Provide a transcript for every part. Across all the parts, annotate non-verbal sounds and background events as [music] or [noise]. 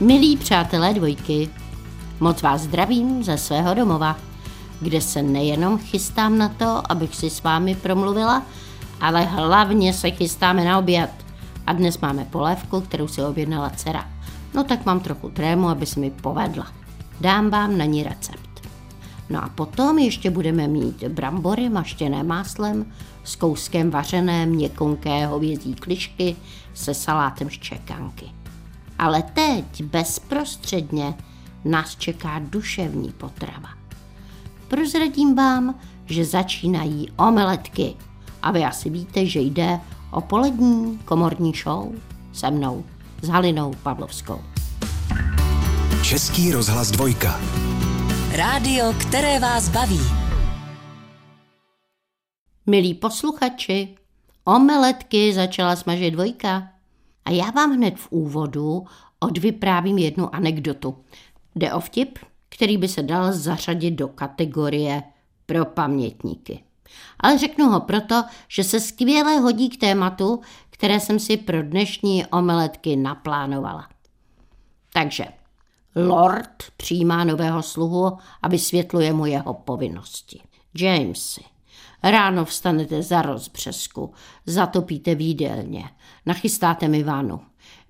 Milí přátelé dvojky, moc vás zdravím ze svého domova, kde se nejenom chystám na to, abych si s vámi promluvila, ale hlavně se chystáme na oběd. A dnes máme polévku, kterou si objednala dcera. No tak mám trochu trému, aby se mi povedla. Dám vám na ní recept. No a potom ještě budeme mít brambory maštěné máslem s kouskem vařené měkonké hovězí klišky se salátem z čekanky. Ale teď bezprostředně nás čeká duševní potrava. Prozradím vám, že začínají omeletky. A vy asi víte, že jde o polední komorní show se mnou, s Halinou Pavlovskou. Český rozhlas dvojka. Rádio, které vás baví. Milí posluchači, omeletky začala smažit dvojka. A já vám hned v úvodu odvyprávím jednu anekdotu. Jde o vtip, který by se dal zařadit do kategorie pro pamětníky. Ale řeknu ho proto, že se skvěle hodí k tématu, které jsem si pro dnešní omeletky naplánovala. Takže Lord přijímá nového sluhu a vysvětluje mu jeho povinnosti. Jamesy, ráno vstanete za rozbřesku, zatopíte výdelně, nachystáte mi vanu,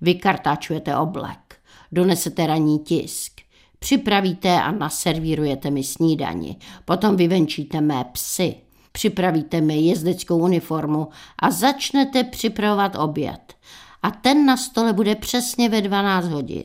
vykartáčujete oblek, donesete ranní tisk, připravíte a naservírujete mi snídani, potom vyvenčíte mé psy, připravíte mi jezdeckou uniformu a začnete připravovat oběd. A ten na stole bude přesně ve 12 hodin.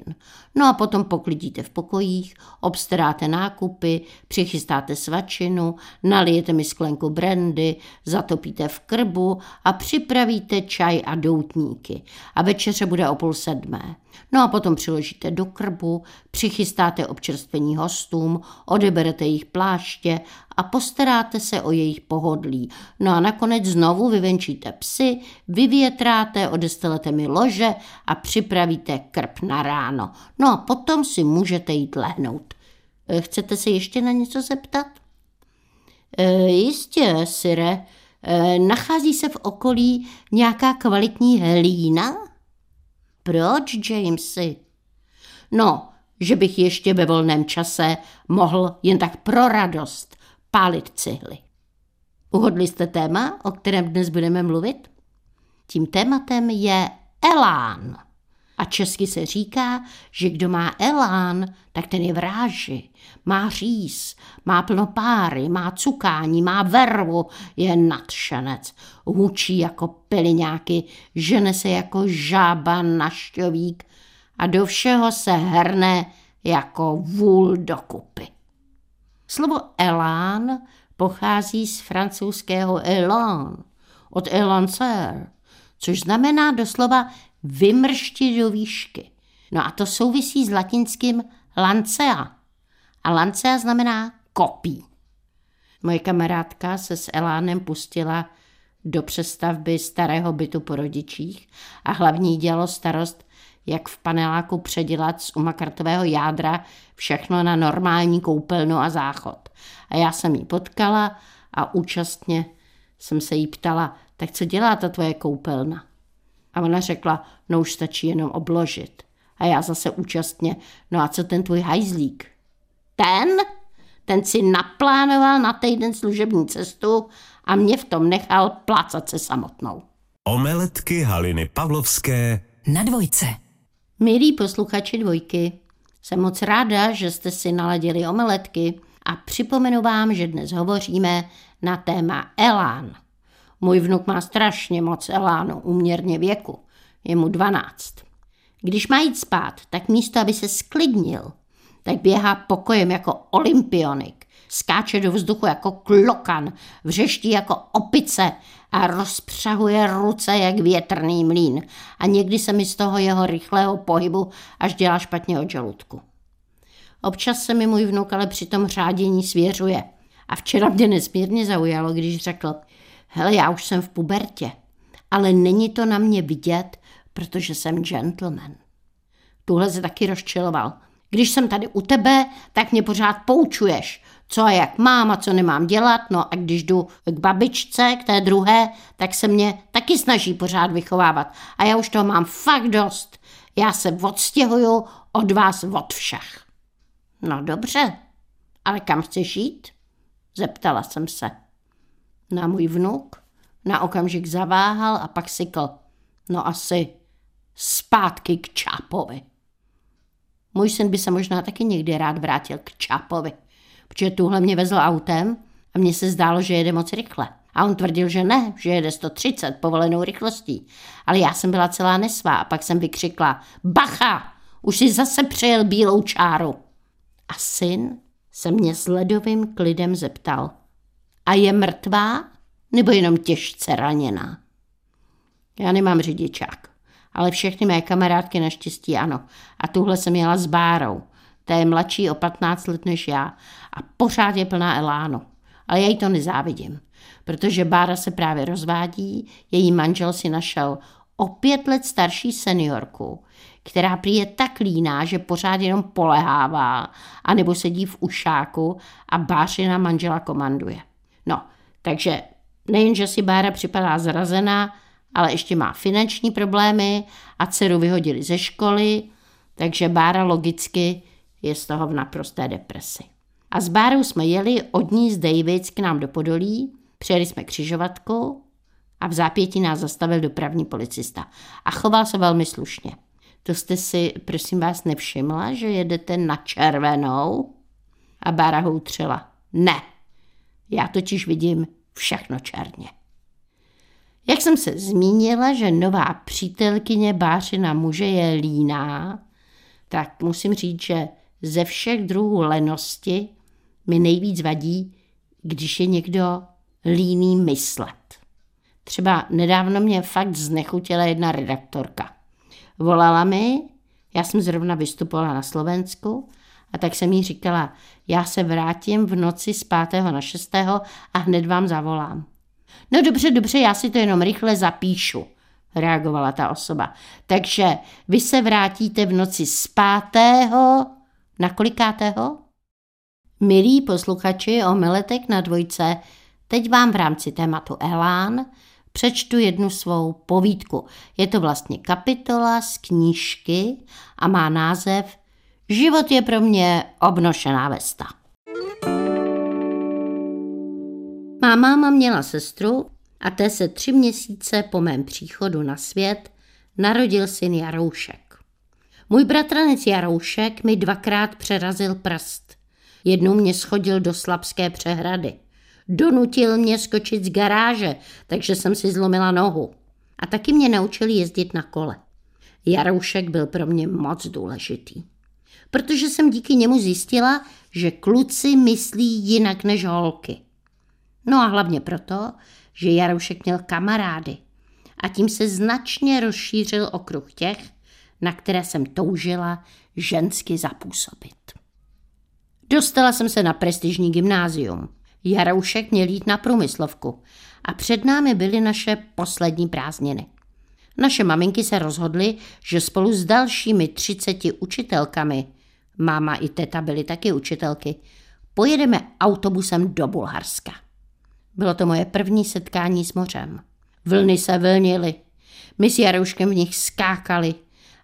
No a potom poklidíte v pokojích, obstaráte nákupy, přichystáte svačinu, nalijete mi sklenku brandy, zatopíte v krbu a připravíte čaj a doutníky. A večeře bude o půl sedmé. No a potom přiložíte do krbu, přichystáte občerstvení hostům, odeberete jejich pláště a postaráte se o jejich pohodlí. No a nakonec znovu vyvenčíte psy, vyvětráte, odestelete mi lože a připravíte krb na ráno. No a potom si můžete jít lehnout. Eh, chcete se ještě na něco zeptat? E, jistě, Sire. E, nachází se v okolí nějaká kvalitní hlína? Proč, Jamesy? No, že bych ještě ve volném čase mohl jen tak pro radost pálit cihly. Uhodli jste téma, o kterém dnes budeme mluvit? Tím tématem je elán. A česky se říká, že kdo má elán, tak ten je v ráži, má říz, má plno páry, má cukání, má vervu, je nadšenec, hučí jako piliňáky, žene se jako žába na šťovík a do všeho se hrne jako vůl do kupy. Slovo elán pochází z francouzského elan, od elancer, což znamená doslova vymrštit do výšky. No a to souvisí s latinským lancea. A lancea znamená kopí. Moje kamarádka se s Elánem pustila do přestavby starého bytu po rodičích a hlavní dělalo starost, jak v paneláku předělat z umakartového jádra všechno na normální koupelnu a záchod. A já jsem ji potkala a účastně jsem se jí ptala, tak co dělá ta tvoje koupelna? A ona řekla, no už stačí jenom obložit. A já zase účastně, no a co ten tvůj hajzlík? Ten? Ten si naplánoval na týden služební cestu a mě v tom nechal plácat se samotnou. Omeletky Haliny Pavlovské Na dvojce. Milí posluchači dvojky, jsem moc ráda, že jste si naladili omeletky a připomenu vám, že dnes hovoříme na téma elán. Můj vnuk má strašně moc elánu, uměrně věku. Je mu 12. Když má jít spát, tak místo, aby se sklidnil, tak běhá pokojem jako olympionik, skáče do vzduchu jako klokan, vřeští jako opice a rozpřahuje ruce jak větrný mlín. A někdy se mi z toho jeho rychlého pohybu až dělá špatně od žaludku. Občas se mi můj vnuk ale při tom řádění svěřuje. A včera mě nesmírně zaujalo, když řekl, hele, já už jsem v pubertě, ale není to na mě vidět, protože jsem gentleman. Tuhle se taky rozčiloval. Když jsem tady u tebe, tak mě pořád poučuješ, co a jak mám a co nemám dělat, no a když jdu k babičce, k té druhé, tak se mě taky snaží pořád vychovávat. A já už toho mám fakt dost. Já se odstěhuju, od vás od všech. No dobře, ale kam chceš jít? Zeptala jsem se. Na můj vnuk na okamžik zaváhal a pak sykl. No asi zpátky k Čápovi. Můj syn by se možná taky někdy rád vrátil k Čápovi, protože tuhle mě vezl autem a mně se zdálo, že jede moc rychle. A on tvrdil, že ne, že jede 130 povolenou rychlostí. Ale já jsem byla celá nesvá a pak jsem vykřikla, bacha, už si zase přejel bílou čáru. A syn se mě s ledovým klidem zeptal, a je mrtvá nebo jenom těžce raněná? Já nemám řidičák, ale všechny mé kamarádky naštěstí ano. A tuhle jsem jela s Bárou. Ta je mladší o 15 let než já a pořád je plná elánu. Ale já jí to nezávidím, protože Bára se právě rozvádí, její manžel si našel o pět let starší seniorku, která prý je tak líná, že pořád jenom polehává, anebo sedí v ušáku a Bářina manžela komanduje. No, takže nejenže si Bára připadá zrazená, ale ještě má finanční problémy a dceru vyhodili ze školy, takže Bára logicky je z toho v naprosté depresi. A s Bárou jsme jeli od ní z Davids k nám do Podolí, přijeli jsme křižovatku a v zápětí nás zastavil dopravní policista a choval se velmi slušně. To jste si, prosím vás, nevšimla, že jedete na červenou? A Bára ho utřela. Ne, já totiž vidím všechno černě. Jak jsem se zmínila, že nová přítelkyně Bářina muže je líná, tak musím říct, že ze všech druhů lenosti mi nejvíc vadí, když je někdo líný myslet. Třeba nedávno mě fakt znechutila jedna redaktorka. Volala mi, já jsem zrovna vystupovala na Slovensku, a tak jsem jí říkala, já se vrátím v noci z 5. na 6. a hned vám zavolám. No dobře, dobře, já si to jenom rychle zapíšu, reagovala ta osoba. Takže vy se vrátíte v noci z 5. na kolikátého? Milí posluchači o Meletek na dvojce, teď vám v rámci tématu Elán přečtu jednu svou povídku. Je to vlastně kapitola z knížky a má název Život je pro mě obnošená vesta. Má máma měla sestru a té se tři měsíce po mém příchodu na svět narodil syn Jaroušek. Můj bratranec Jaroušek mi dvakrát přerazil prst. Jednou mě schodil do Slabské přehrady. Donutil mě skočit z garáže, takže jsem si zlomila nohu. A taky mě naučil jezdit na kole. Jaroušek byl pro mě moc důležitý. Protože jsem díky němu zjistila, že kluci myslí jinak než holky. No a hlavně proto, že Jaroušek měl kamarády. A tím se značně rozšířil okruh těch, na které jsem toužila žensky zapůsobit. Dostala jsem se na prestižní gymnázium. Jaroušek měl jít na průmyslovku a před námi byly naše poslední prázdniny. Naše maminky se rozhodly, že spolu s dalšími třiceti učitelkami, máma i teta byly taky učitelky, pojedeme autobusem do Bulharska. Bylo to moje první setkání s mořem. Vlny se vlnily. My s Jarouškem v nich skákali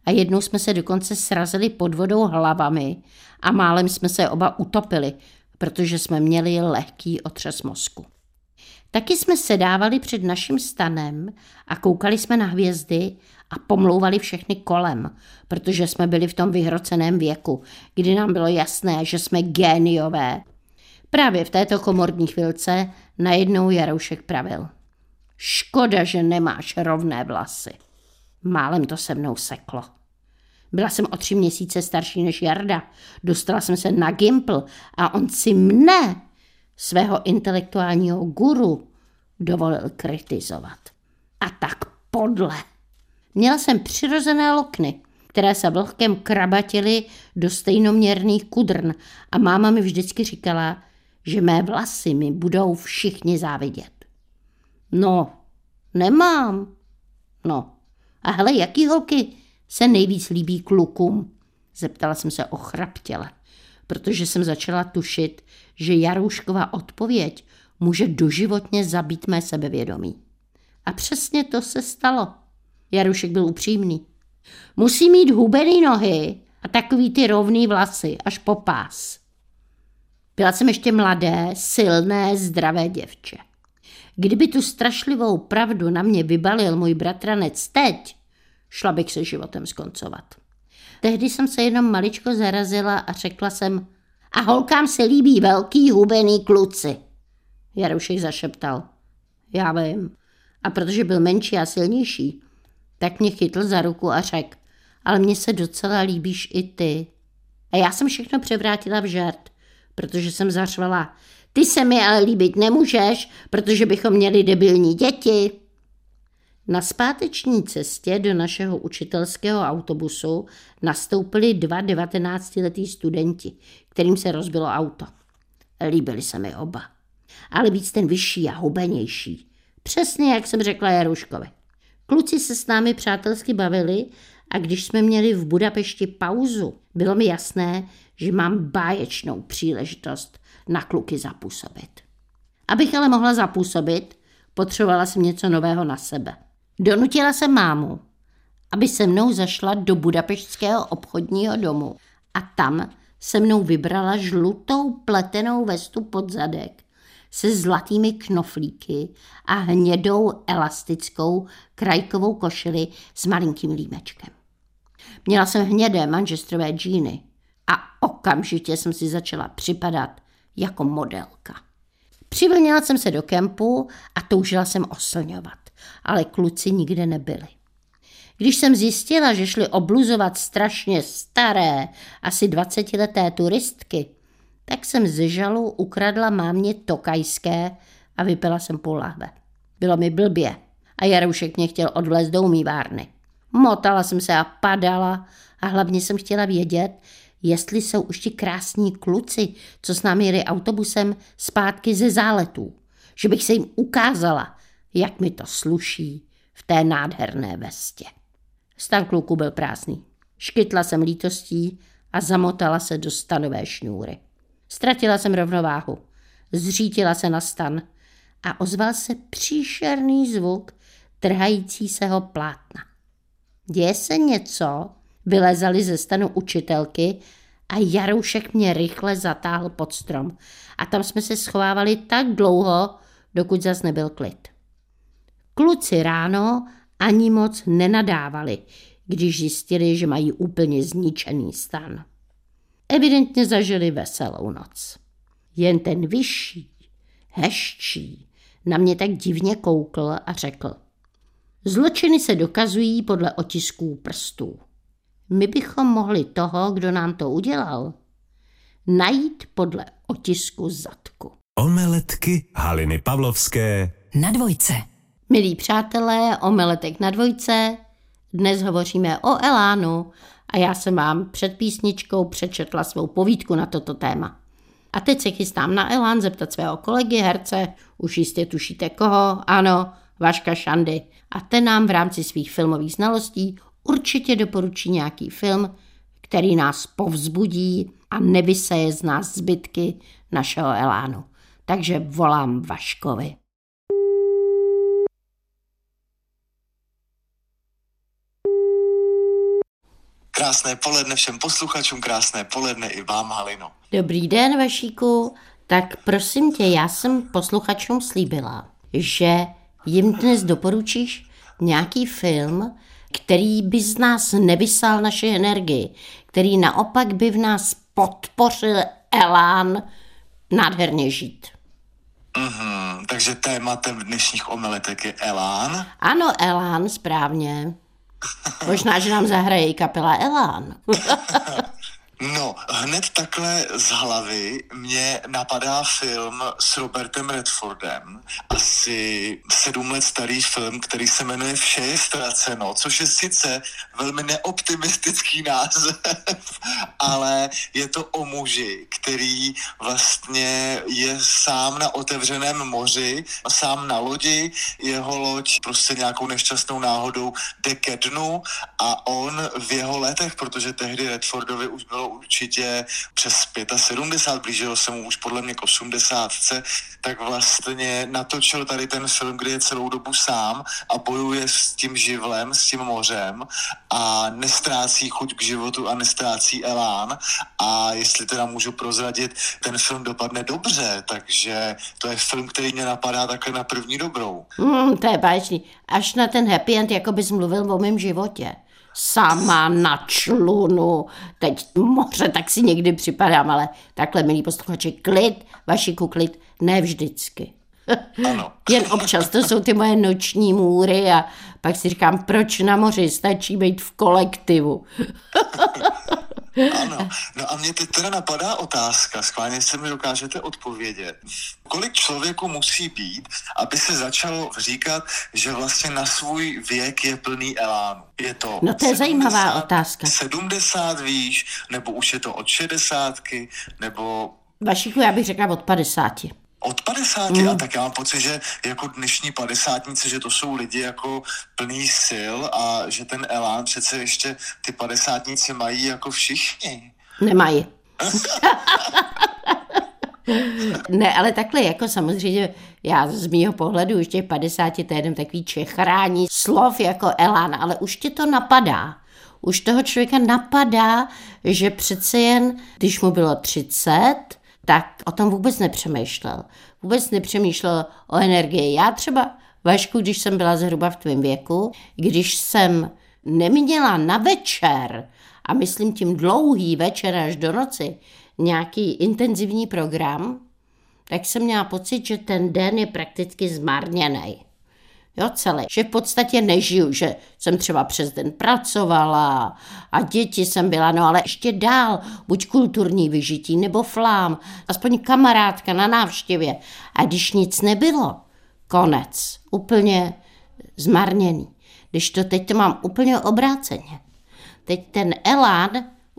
a jednou jsme se dokonce srazili pod vodou hlavami a málem jsme se oba utopili, protože jsme měli lehký otřes mozku. Taky jsme sedávali před naším stanem a koukali jsme na hvězdy a pomlouvali všechny kolem, protože jsme byli v tom vyhroceném věku, kdy nám bylo jasné, že jsme géniové. Právě v této komorní chvilce najednou Jaroušek pravil. Škoda, že nemáš rovné vlasy. Málem to se mnou seklo. Byla jsem o tři měsíce starší než Jarda. Dostala jsem se na Gimpl a on si mne, svého intelektuálního guru, dovolil kritizovat. A tak podle. Měla jsem přirozené lokny, které se vlhkem krabatily do stejnoměrných kudrn a máma mi vždycky říkala, že mé vlasy mi budou všichni závidět. No, nemám. No, a hele, jaký holky se nejvíc líbí klukům? Zeptala jsem se ochraptěle, protože jsem začala tušit, že Jaroušková odpověď může doživotně zabít mé sebevědomí. A přesně to se stalo. Jarušek byl upřímný. Musí mít hubený nohy a takový ty rovný vlasy až po pás. Byla jsem ještě mladé, silné, zdravé děvče. Kdyby tu strašlivou pravdu na mě vybalil můj bratranec teď, šla bych se životem skoncovat. Tehdy jsem se jenom maličko zarazila a řekla jsem, a holkám se líbí velký hubený kluci. Jarušek zašeptal. Já vím. A protože byl menší a silnější, tak mě chytl za ruku a řekl, ale mně se docela líbíš i ty. A já jsem všechno převrátila v žart, protože jsem zařvala, ty se mi ale líbit nemůžeš, protože bychom měli debilní děti. Na zpáteční cestě do našeho učitelského autobusu nastoupili dva devatenáctiletí studenti, kterým se rozbilo auto. Líbili se mi oba. Ale víc ten vyšší a hubenější. Přesně jak jsem řekla Jaruškovi. Kluci se s námi přátelsky bavili a když jsme měli v Budapešti pauzu, bylo mi jasné, že mám báječnou příležitost na kluky zapůsobit. Abych ale mohla zapůsobit, potřebovala jsem něco nového na sebe. Donutila jsem mámu, aby se mnou zašla do budapeštského obchodního domu a tam se mnou vybrala žlutou pletenou vestu pod zadek se zlatými knoflíky a hnědou elastickou krajkovou košili s malinkým límečkem. Měla jsem hnědé manžestrové džíny a okamžitě jsem si začala připadat jako modelka. Přivlnila jsem se do kempu a toužila jsem oslňovat, ale kluci nikde nebyli. Když jsem zjistila, že šli obluzovat strašně staré, asi dvacetileté turistky, tak jsem ze žalu ukradla mámě tokajské a vypila jsem půl lahve. Bylo mi blbě a Jaroušek mě chtěl odvlézt do umývárny. Motala jsem se a padala a hlavně jsem chtěla vědět, jestli jsou už ti krásní kluci, co s námi jeli autobusem zpátky ze záletů. Že bych se jim ukázala, jak mi to sluší v té nádherné vestě. Stan kluku byl prázdný. Škytla jsem lítostí a zamotala se do stanové šňůry. Ztratila jsem rovnováhu. Zřítila se na stan a ozval se příšerný zvuk trhající se ho plátna. Děje se něco? Vylezali ze stanu učitelky a Jaroušek mě rychle zatáhl pod strom. A tam jsme se schovávali tak dlouho, dokud zas nebyl klid. Kluci ráno ani moc nenadávali, když zjistili, že mají úplně zničený stan. Evidentně zažili veselou noc. Jen ten vyšší, hezčí, na mě tak divně koukl a řekl. Zločiny se dokazují podle otisků prstů. My bychom mohli toho, kdo nám to udělal, najít podle otisku zadku. Omeletky Haliny Pavlovské Na dvojce. Milí přátelé, omeletek na dvojce, dnes hovoříme o Elánu a já jsem vám před písničkou přečetla svou povídku na toto téma. A teď se chystám na Elán zeptat svého kolegy herce, už jistě tušíte koho, ano, Vaška Šandy. A ten nám v rámci svých filmových znalostí určitě doporučí nějaký film, který nás povzbudí a nevyseje z nás zbytky našeho elánu. Takže volám Vaškovi. Krásné poledne všem posluchačům, krásné poledne i vám, Halino. Dobrý den, Vašíku. Tak prosím tě, já jsem posluchačům slíbila, že jim dnes doporučíš nějaký film, který by z nás nevysál naše energii, který naopak by v nás podpořil elán nádherně žít. Mhm, takže tématem dnešních omeletek je Elán. Ano, Elán, správně. Možná, že nám zahraje i kapela Elán. [laughs] No, hned takhle z hlavy mě napadá film s Robertem Redfordem. Asi sedm let starý film, který se jmenuje Vše je ztraceno, což je sice velmi neoptimistický název, [laughs] ale je to o muži, který vlastně je sám na otevřeném moři, sám na lodi, jeho loď prostě nějakou nešťastnou náhodou jde ke dnu a on v jeho letech, protože tehdy Redfordovi už bylo určitě přes 75, blížilo se mu už podle mě k 80, tak vlastně natočil tady ten film, kde je celou dobu sám a bojuje s tím živlem, s tím mořem a nestrácí chuť k životu a nestrácí elán a jestli teda můžu prozradit, ten film dopadne dobře, takže to je film, který mě napadá takhle na první dobrou. Mm, to je báječný. Až na ten happy end, jako bys mluvil o mém životě. Sama na člunu. Teď moře, tak si někdy připadám, ale takhle, milí posluchači, klid, vaši klid, ne vždycky. [laughs] Ano. Jen občas, to jsou ty moje noční můry a pak si říkám, proč na moři, stačí být v kolektivu. [laughs] Ano, no a mě teď teda napadá otázka, schválně se mi dokážete odpovědět. Kolik člověku musí být, aby se začalo říkat, že vlastně na svůj věk je plný elánu? Je to No to je zajímavá otázka. 70 víš, nebo už je to od 60, nebo Vašiku, já bych řekla od 50. od 50 mm. a tak já mám pocit, že jako dnešní padesátníci, že to jsou lidi jako plný sil a že ten elán přece ještě ty padesátníci mají jako všichni. Nemají. [laughs] ne, ale takhle jako samozřejmě, já z mýho pohledu už těch 50 to je jenom takový čechrání slov jako elán, ale už tě to napadá. Už toho člověka napadá, že přece jen, když mu bylo 30, tak o tom vůbec nepřemýšlel. Vůbec nepřemýšlel o energii. Já třeba, Vašku, když jsem byla zhruba v tvém věku, když jsem neměla na večer, a myslím tím dlouhý večer až do noci, nějaký intenzivní program, tak jsem měla pocit, že ten den je prakticky zmarněný. Jo, celý. Že v podstatě nežiju, že jsem třeba přes den pracovala a děti jsem byla, no ale ještě dál, buď kulturní vyžití nebo flám, aspoň kamarádka na návštěvě. A když nic nebylo, konec, úplně zmarněný. Když to teď to mám úplně obráceně. Teď ten elán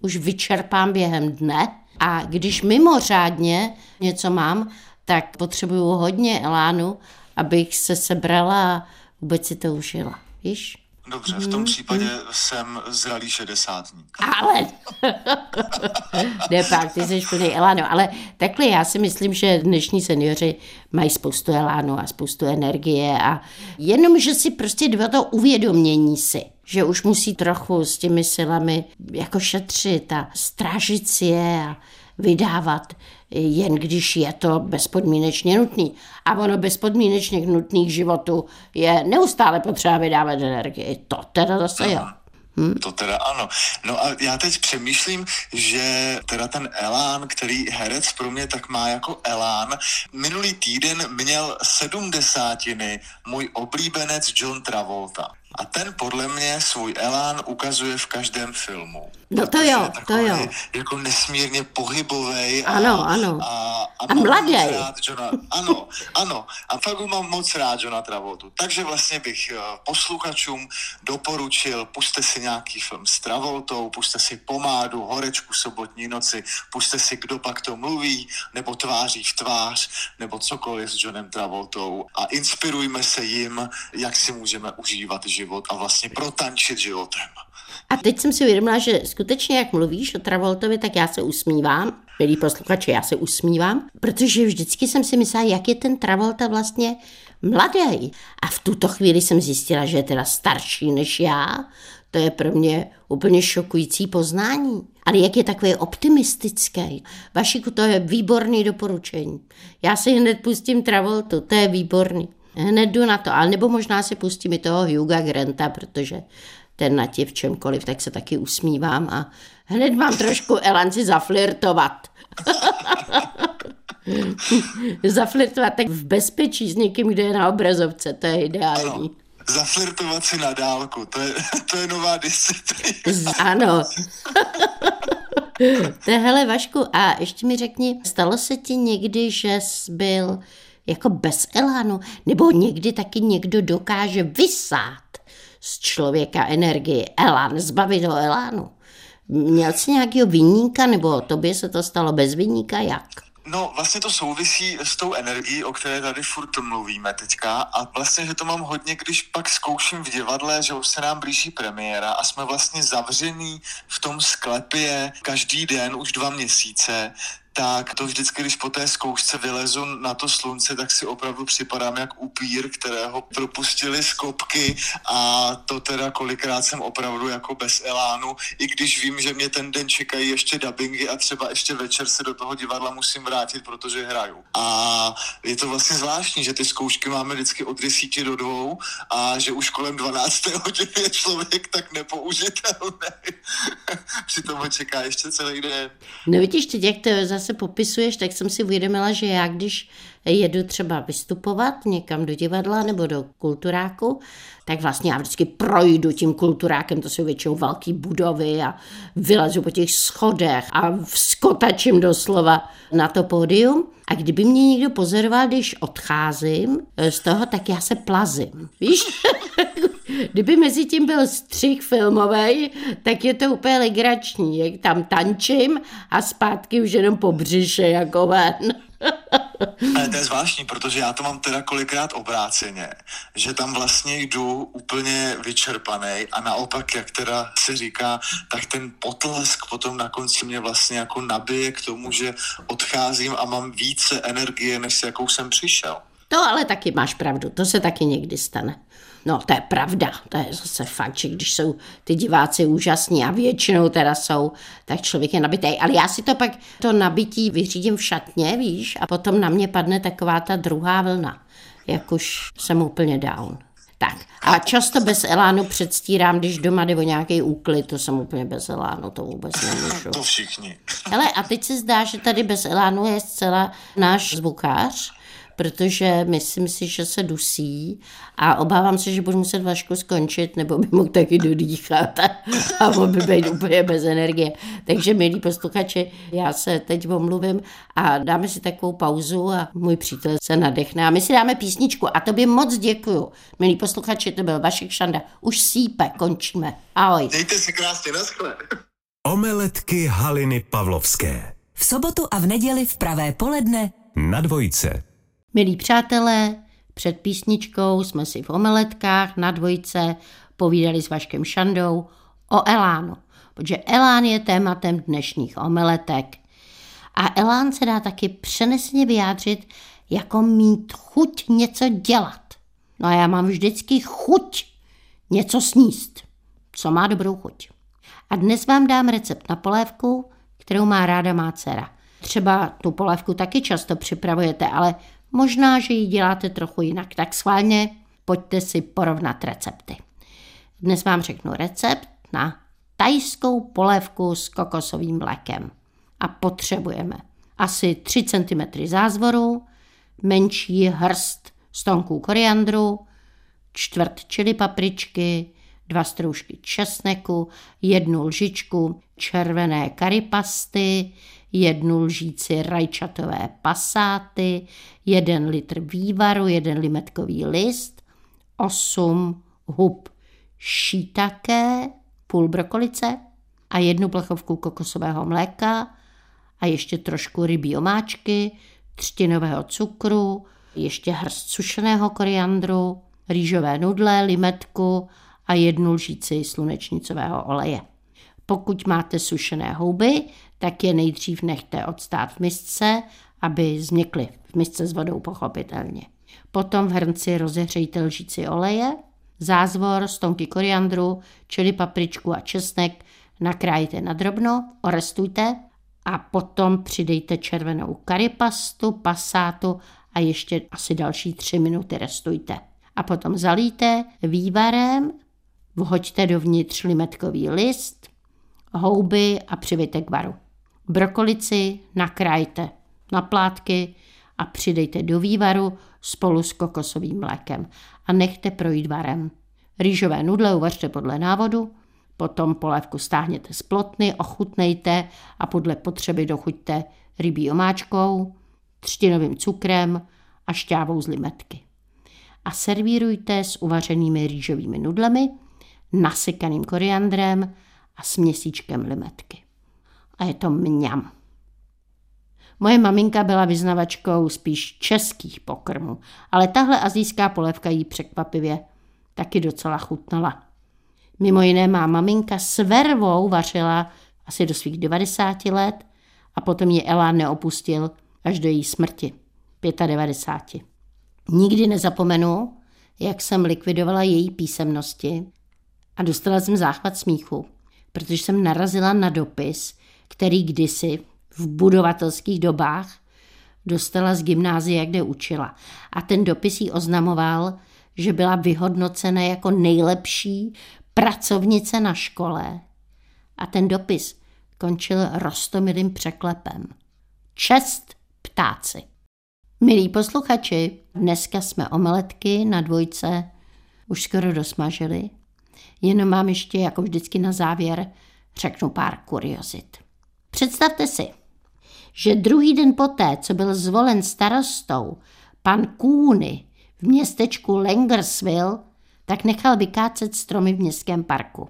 už vyčerpám během dne a když mimořádně něco mám, tak potřebuju hodně elánu, abych se sebrala a vůbec si to užila. Víš? Dobře, v tom případě jsem zralý šedesátník. Ale, [laughs] ne pak, ty jsi plný elánu, ale takhle já si myslím, že dnešní seniori mají spoustu elánu a spoustu energie a jenom, že si prostě dva to uvědomění si, že už musí trochu s těmi silami jako šetřit a strážit si je a vydávat, jen když je to bezpodmínečně nutný. A ono bezpodmínečně nutný k životu je neustále potřeba vydávat energii. To teda zase jo. Hmm. To teda ano. No a já teď přemýšlím, že teda ten elán, který herec pro mě tak má jako elán, minulý týden měl sedmdesátiny můj oblíbenec John Travolta. A ten podle mě svůj elán ukazuje v každém filmu. No to jo, to jo. Jako nesmírně pohybovej. Ano, ano. A, A rád Johna, ano, ano. A fakt ho mám moc rád Johna Travoltu. Takže vlastně bych eh, posluchačům doporučil, puste si nějaký film s Travoltou, puste si Pomádu, Horečku sobotní noci, puste si Kdo pak to mluví, nebo Tváří v tvář, nebo cokoliv s Johnem Travoltou a inspirujme se jim, jak si můžeme užívat život a vlastně protančit životem. A teď jsem si uvědomila, že skutečně, jak mluvíš o Travoltovi, tak já se usmívám. Milí posluchači, já se usmívám, protože vždycky jsem si myslela, jak je ten Travolta vlastně mladý. A v tuto chvíli jsem zjistila, že je teda starší než já. To je pro mě úplně šokující poznání. Ale jak je takový optimistický. Vašiku, to je výborný doporučení. Já si hned pustím Travoltu, to je výborný. Hned jdu na to, ale nebo možná si pustím i toho Huga Granta, protože ten na tě v čemkoliv, tak se taky usmívám a hned mám trošku elanci zaflirtovat. [laughs] zaflirtovat tak v bezpečí s někým, kdo je na obrazovce, to je ideální. Zaflirtovat si na dálku, to je, [laughs] to je nová disciplína. Ano. [laughs] to je, hele Vašku, a ještě mi řekni, stalo se ti někdy, že jsi byl jako bez elánu, nebo někdy taky někdo dokáže vysát z člověka energii, elán, zbavit ho elánu? Měl jsi nějakého vyníka, nebo tobě se to stalo bez vyníka, jak? No, vlastně to souvisí s tou energií, o které tady furt mluvíme teďka a vlastně, že to mám hodně, když pak zkouším v divadle, že už se nám blíží premiéra a jsme vlastně zavřený v tom sklepě každý den už dva měsíce, tak to vždycky, když po té zkoušce vylezu na to slunce, tak si opravdu připadám jak upír, kterého propustili z kopky a to teda kolikrát jsem opravdu jako bez elánu, i když vím, že mě ten den čekají ještě dubbingy a třeba ještě večer se do toho divadla musím vrátit, protože hraju. A je to vlastně zvláštní, že ty zkoušky máme vždycky od desíti do dvou a že už kolem 12. hodiny je člověk tak nepoužitelný. [laughs] Přitom ho čeká ještě celý den. No vidíš, teď jak to zase popisuješ, tak jsem si uvědomila, že já když jedu třeba vystupovat někam do divadla nebo do kulturáku, tak vlastně já vždycky projdu tím kulturákem, to jsou většinou velké budovy a vylezu po těch schodech a vskotačím doslova na to pódium. A kdyby mě někdo pozoroval, když odcházím z toho, tak já se plazím. Víš? [laughs] Kdyby mezi tím byl střih filmový, tak je to úplně legrační. Jak tam tančím a zpátky už jenom po břiše jako ven. [laughs] Ale to je zvláštní, protože já to mám teda kolikrát obráceně, že tam vlastně jdu úplně vyčerpaný a naopak, jak teda se říká, tak ten potlesk potom na konci mě vlastně jako nabije k tomu, že odcházím a mám více energie, než jakou jsem přišel. To ale taky máš pravdu, to se taky někdy stane. No, to je pravda, to je zase fakt, že když jsou ty diváci úžasní a většinou teda jsou, tak člověk je nabitý. Ale já si to pak, to nabití vyřídím v šatně, víš, a potom na mě padne taková ta druhá vlna, jak už jsem úplně down. Tak, a často bez elánu předstírám, když doma jde o nějaký úklid, to jsem úplně bez elánu, to vůbec nemůžu. To všichni. Hele, a teď se zdá, že tady bez elánu je zcela náš zvukář, protože myslím si, že se dusí a obávám se, že budu muset Vašku skončit, nebo by mohl taky dodýchat a, a on by být úplně bez energie. Takže, milí posluchači, já se teď omluvím a dáme si takovou pauzu a můj přítel se nadechne a my si dáme písničku a to by moc děkuju. Milí posluchači, to byl Vašek Šanda. Už sípe, končíme. Ahoj. Dejte si krásně na skle. Omeletky Haliny Pavlovské. V sobotu a v neděli v pravé poledne Na dvojce. Milí přátelé, před písničkou jsme si v omeletkách na dvojce povídali s Vaškem Šandou o elánu, protože elán je tématem dnešních omeletek. A elán se dá taky přenesně vyjádřit jako mít chuť něco dělat. No a já mám vždycky chuť něco sníst, co má dobrou chuť. A dnes vám dám recept na polévku, kterou má ráda má dcera. Třeba tu polévku taky často připravujete, ale Možná, že ji děláte trochu jinak, tak schválně pojďte si porovnat recepty. Dnes vám řeknu recept na tajskou polévku s kokosovým mlékem. A potřebujeme asi 3 cm zázvoru, menší hrst stonků koriandru, čtvrt čili papričky, dva stroužky česneku, jednu lžičku červené karipasty, jednu lžíci rajčatové pasáty, jeden litr vývaru, jeden limetkový list, osm hub šítaké, půl brokolice a jednu plechovku kokosového mléka a ještě trošku rybí omáčky, třtinového cukru, ještě hrst sušeného koriandru, rýžové nudle, limetku a jednu lžíci slunečnicového oleje. Pokud máte sušené houby, tak je nejdřív nechte odstát v misce, aby změkly v misce s vodou pochopitelně. Potom v hrnci rozehřejte lžíci oleje, zázvor, stonky koriandru, čili papričku a česnek nakrájte na drobno, orestujte a potom přidejte červenou karipastu, pasátu a ještě asi další tři minuty restujte. A potom zalíte vývarem, vhoďte dovnitř limetkový list, houby a přivejte k varu. Brokolici nakrájte na plátky a přidejte do vývaru spolu s kokosovým mlékem a nechte projít varem. Rýžové nudle uvařte podle návodu, potom polévku stáhněte z plotny, ochutnejte a podle potřeby dochuťte rybí omáčkou, třtinovým cukrem a šťávou z limetky. A servírujte s uvařenými rýžovými nudlemi, nasekaným koriandrem a směsíčkem limetky. A je to mňam. Moje maminka byla vyznavačkou spíš českých pokrmů, ale tahle azijská polévka jí překvapivě taky docela chutnala. Mimo jiné má maminka s vervou vařila asi do svých 90 let a potom ji Elán neopustil až do její smrti, 95. Nikdy nezapomenu, jak jsem likvidovala její písemnosti a dostala jsem záchvat smíchu, protože jsem narazila na dopis, který kdysi v budovatelských dobách dostala z gymnázia, kde učila. A ten dopis jí oznamoval, že byla vyhodnocena jako nejlepší pracovnice na škole. A ten dopis končil rostomilým překlepem. Čest ptáci. Milí posluchači, dneska jsme omeletky na dvojce už skoro dosmažili. Jenom mám ještě, jako vždycky na závěr, řeknu pár kuriozit. Představte si, že druhý den poté, co byl zvolen starostou, pan Kůny v městečku Langersville, tak nechal vykácet stromy v městském parku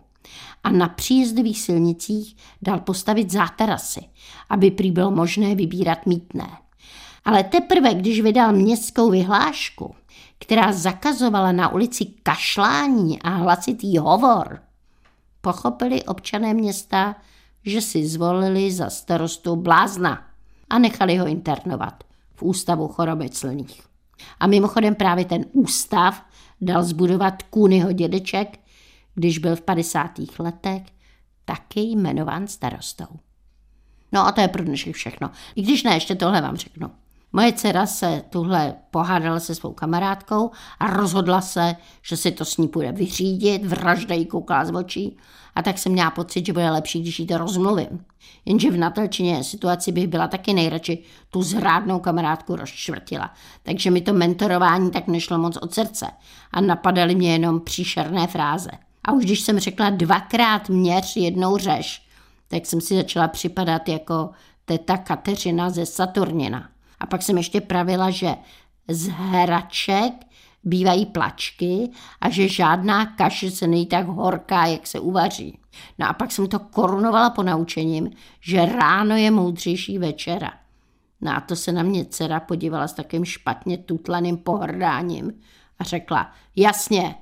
a na příjezdových silnicích dal postavit záterasy, aby prý bylo možné vybírat mítné. Ale teprve, když vydal městskou vyhlášku, která zakazovala na ulici kašlání a hlasitý hovor, pochopili občané města, že si zvolili za starostu blázna a nechali ho internovat v ústavu chorobeclných. A mimochodem právě ten ústav dal zbudovat Kůnyho dědeček, když byl v 50. letech taky jmenován starostou. No a to je pro dnešek všechno. I když ne, ještě tohle vám řeknu. Moje dcera se tuhle pohádala se svou kamarádkou a rozhodla se, že si to s ní půjde vyřídit, vražda jí koukala z očí a tak jsem měla pocit, že bude lepší, když jí to rozmluvím. Jenže v natelčině situaci bych byla taky nejradši tu zrádnou kamarádku rozčvrtila. Takže mi to mentorování tak nešlo moc od srdce a napadaly mě jenom příšerné fráze. A už když jsem řekla dvakrát měř, jednou řeš, tak jsem si začala připadat jako teta Kateřina ze Saturnina. A pak jsem ještě pravila, že z hraček bývají plačky a že žádná kaše se není tak horká, jak se uvaří. No a pak jsem to korunovala po naučením, že ráno je moudřejší večera. No a to se na mě dcera podívala s takým špatně tutlaným pohrdáním a řekla, jasně,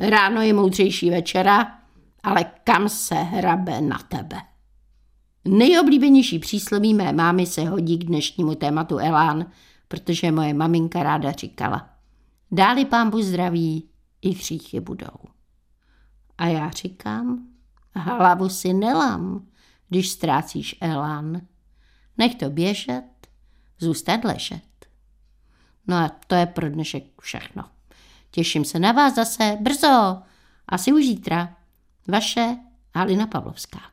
ráno je moudřejší večera, ale kam se hrabe na tebe? Nejoblíbenější přísloví mé mámy se hodí k dnešnímu tématu Elán, protože moje maminka ráda říkala. Dáli pámbu zdraví, i hříchy budou. A já říkám, hlavu si nelam, když ztrácíš elán. Nech to běžet, zůstat ležet. No a to je pro dnešek všechno. Těším se na vás zase brzo, asi už zítra. Vaše Halina Pavlovská.